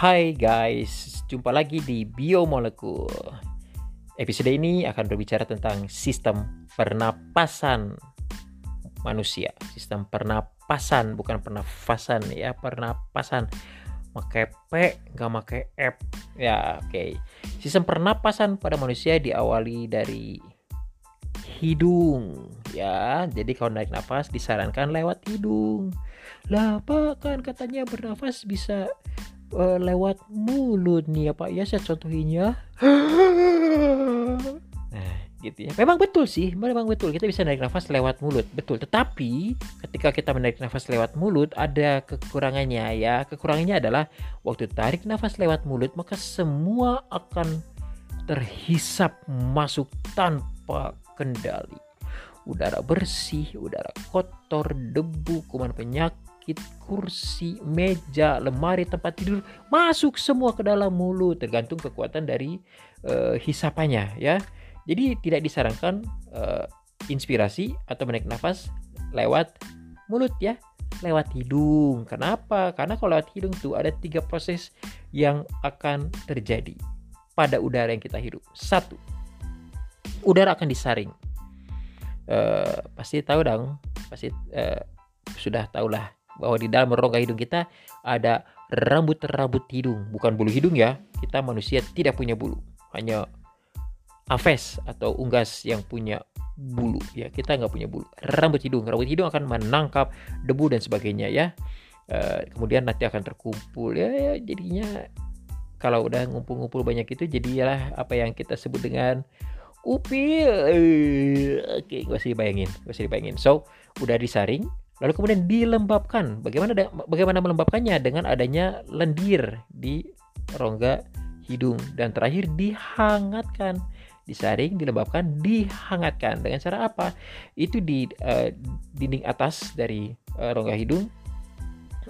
Hai guys, jumpa lagi di Biomolekul. Episode ini akan berbicara tentang sistem pernapasan manusia. Sistem pernapasan, bukan pernafasan ya, pernapasan. Pakai P, nggak pakai F. Ya, oke. Okay. Sistem pernapasan pada manusia diawali dari hidung ya. Jadi kalau naik nafas disarankan lewat hidung. Lah apa kan katanya bernafas bisa uh, lewat mulut nih ya Pak. Ya saya contohinnya nah gitu ya. Memang betul sih memang betul. Kita bisa naik nafas lewat mulut. Betul. Tetapi ketika kita menarik nafas lewat mulut ada kekurangannya ya. Kekurangannya adalah waktu tarik nafas lewat mulut maka semua akan terhisap masuk tanpa kendali. Udara bersih udara kotor debu kuman penyakit kursi, meja, lemari, tempat tidur masuk semua ke dalam mulut tergantung kekuatan dari uh, hisapannya ya. Jadi tidak disarankan uh, inspirasi atau menaik nafas lewat mulut ya, lewat hidung. Kenapa? Karena kalau lewat hidung tuh ada tiga proses yang akan terjadi pada udara yang kita hirup. Satu, udara akan disaring. Uh, pasti tahu dong, pasti uh, sudah tahulah bahwa di dalam rongga hidung kita ada rambut-rambut hidung, bukan bulu hidung ya. Kita manusia tidak punya bulu, hanya aves atau unggas yang punya bulu ya. Kita nggak punya bulu. Rambut hidung, rambut hidung akan menangkap debu dan sebagainya ya. E, kemudian nanti akan terkumpul ya, ya jadinya kalau udah ngumpul-ngumpul banyak itu jadilah apa yang kita sebut dengan upil. Oke, gak usah dibayangin, gak usah dibayangin. So, udah disaring, lalu kemudian dilembabkan. Bagaimana bagaimana melembabkannya dengan adanya lendir di rongga hidung dan terakhir dihangatkan, disaring, dilembabkan, dihangatkan. Dengan cara apa? Itu di uh, dinding atas dari uh, rongga hidung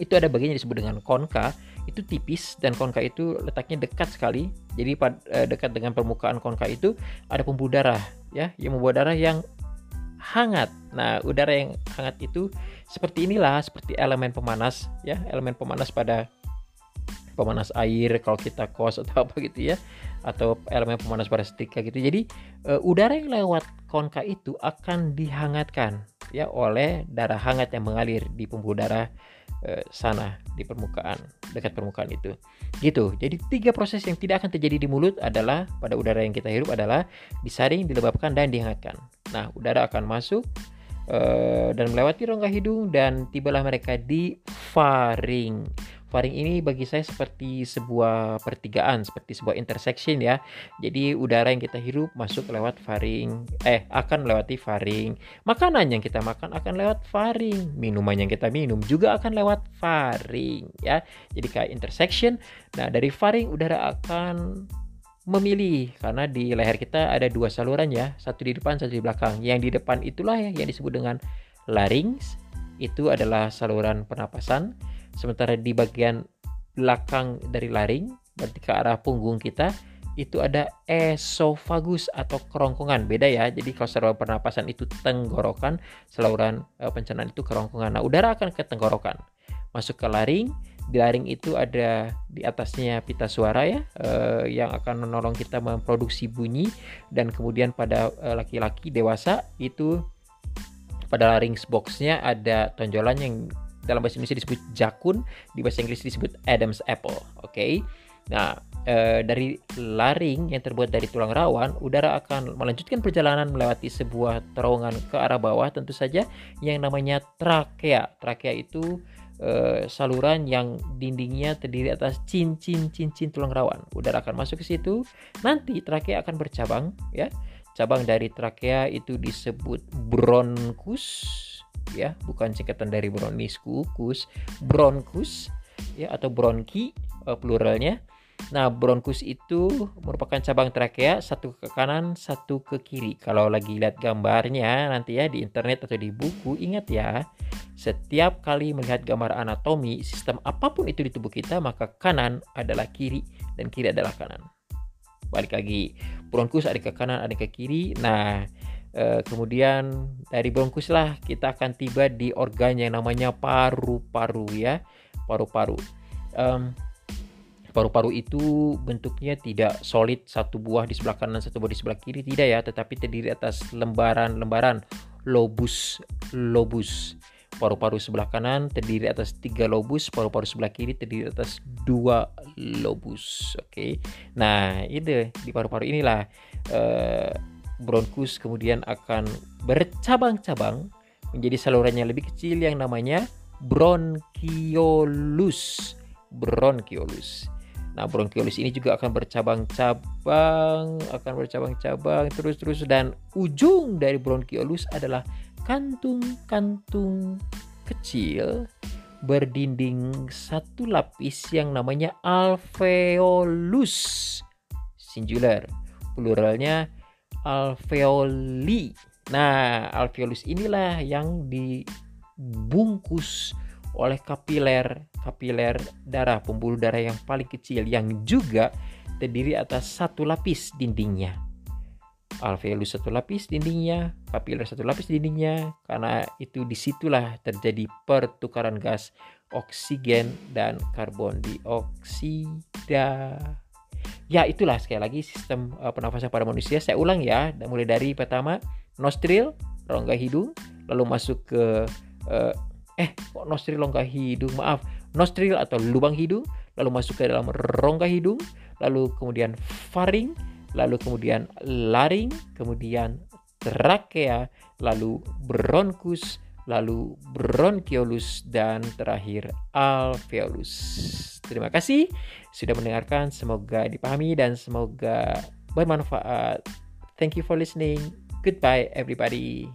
itu ada bagian yang disebut dengan konka itu tipis dan konka itu letaknya dekat sekali jadi pad, uh, dekat dengan permukaan konka itu ada pembuluh darah ya yang membawa darah yang hangat. Nah, udara yang hangat itu seperti inilah, seperti elemen pemanas ya, elemen pemanas pada pemanas air kalau kita kos atau apa gitu ya atau elemen pemanas pada setrika gitu. Jadi uh, udara yang lewat konka itu akan dihangatkan ya oleh darah hangat yang mengalir di pembuluh darah uh, sana di permukaan dekat permukaan itu. Gitu. Jadi tiga proses yang tidak akan terjadi di mulut adalah pada udara yang kita hirup adalah disaring, dilembabkan dan dihangatkan. Nah, udara akan masuk uh, dan melewati rongga hidung dan tibalah mereka di faring. Faring ini bagi saya seperti sebuah pertigaan, seperti sebuah intersection ya. Jadi udara yang kita hirup masuk lewat faring, eh akan melewati faring. Makanan yang kita makan akan lewat faring. Minuman yang kita minum juga akan lewat faring ya. Jadi kayak intersection. Nah, dari faring udara akan memilih karena di leher kita ada dua saluran ya, satu di depan, satu di belakang. Yang di depan itulah ya yang disebut dengan larynx. Itu adalah saluran pernapasan Sementara di bagian belakang dari laring, berarti ke arah punggung kita, itu ada esofagus atau kerongkongan. Beda ya. Jadi kalau saluran pernapasan itu tenggorokan, saluran e, pencernaan itu kerongkongan. Nah, udara akan ke tenggorokan. Masuk ke laring, di laring itu ada di atasnya pita suara ya eh, yang akan menolong kita memproduksi bunyi dan kemudian pada e, laki-laki dewasa itu pada larynx boxnya ada tonjolan yang dalam bahasa Indonesia disebut jakun, di bahasa Inggris disebut Adam's apple. Oke. Okay? Nah, e, dari laring yang terbuat dari tulang rawan, udara akan melanjutkan perjalanan melewati sebuah terowongan ke arah bawah tentu saja yang namanya trakea. Trakea itu e, saluran yang dindingnya terdiri atas cincin-cincin tulang rawan. Udara akan masuk ke situ. Nanti trakea akan bercabang ya. Cabang dari trakea itu disebut bronkus ya bukan singkatan dari bronchus bronkus ya atau bronki uh, pluralnya Nah, bronkus itu merupakan cabang trakea satu ke kanan, satu ke kiri. Kalau lagi lihat gambarnya nanti ya di internet atau di buku, ingat ya, setiap kali melihat gambar anatomi sistem apa pun itu di tubuh kita, maka kanan adalah kiri dan kiri adalah kanan. Balik lagi, bronkus ada ke kanan, ada ke kiri. Nah, Uh, kemudian dari bronkus lah kita akan tiba di organ yang namanya paru-paru ya paru-paru um, Paru-paru itu bentuknya tidak solid satu buah di sebelah kanan satu buah di sebelah kiri tidak ya, tetapi terdiri atas lembaran-lembaran lobus lobus. Paru-paru sebelah kanan terdiri atas tiga lobus, paru-paru sebelah kiri terdiri atas dua lobus. Oke, okay? nah itu di paru-paru inilah uh, bronkus kemudian akan bercabang-cabang menjadi saluran yang lebih kecil yang namanya bronkiolus. Bronkiolus. Nah, bronkiolus ini juga akan bercabang-cabang, akan bercabang-cabang terus-terus dan ujung dari bronkiolus adalah kantung-kantung kecil berdinding satu lapis yang namanya alveolus singular pluralnya alveoli. Nah alveolus inilah yang dibungkus oleh kapiler kapiler darah pembuluh darah yang paling kecil yang juga terdiri atas satu lapis dindingnya. Alveolus satu lapis dindingnya kapiler satu lapis dindingnya karena itu di situlah terjadi pertukaran gas oksigen dan karbon dioksida ya itulah sekali lagi sistem uh, pernafasan pada manusia. Saya ulang ya mulai dari pertama nostril rongga hidung lalu masuk ke uh, eh kok nostril rongga hidung? Maaf nostril atau lubang hidung lalu masuk ke dalam rongga hidung lalu kemudian faring lalu kemudian laring kemudian trakea lalu bronkus lalu bronkiolus dan terakhir alveolus. Terima kasih sudah mendengarkan. Semoga dipahami dan semoga bermanfaat. Thank you for listening. Goodbye everybody